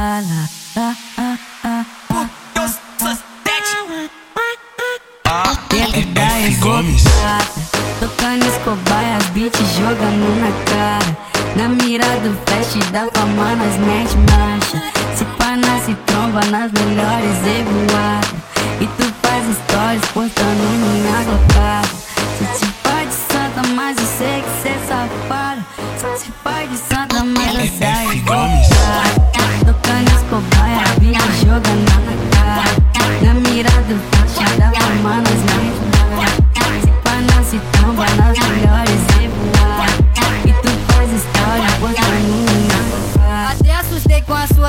evocada, tocando escobaias, beat jogando na cara. Na mira do flash da fama, nós mete marcha. Se pá, nasce tromba nas melhores evoadas. E tu faz stories postando minha glocada. Se te de santa, mas eu sei que cê é safado. Se pai de santa, mas eu saio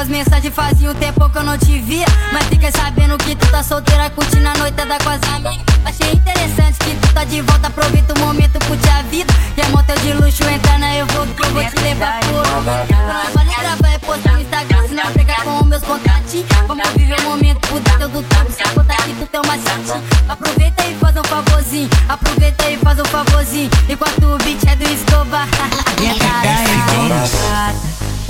as mensagens, fazia um tempo que eu não te via. Mas fiquei sabendo que tu tá solteira, curtindo a noitada com as amigas. Achei interessante que tu tá de volta, aproveita o momento, curte a vida. E é motel de luxo, entra na eu vou eu vou te levar por Não vale gravar, é postar no Instagram, se não pegar com os meus contatinhos. Vamos viver o momento, por dentro do trampo, se contar que tu tem uma chatinha. Aproveita e faz um favorzinho, aproveita e faz um favorzinho. Enquanto o beat é do Escobar.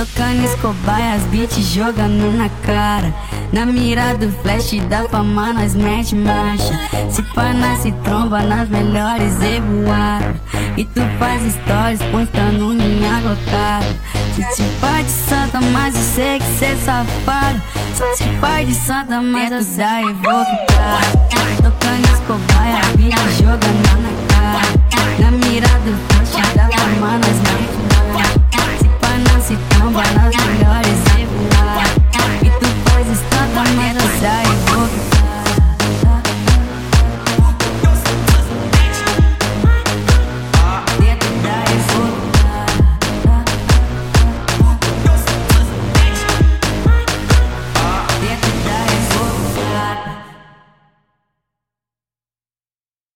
Tocando escobaias, beat jogando na cara. Na mira do flash da fama, nós mete marcha. Se pá, nasce tromba nas melhores evoadas. E tu faz stories postando minha glocada. Se te pai de santa, mas eu sei que cê é safado. Se te pai de santa, mas eu da evocada. Tocando escobaia, beat jogando na cara. Na mira do flash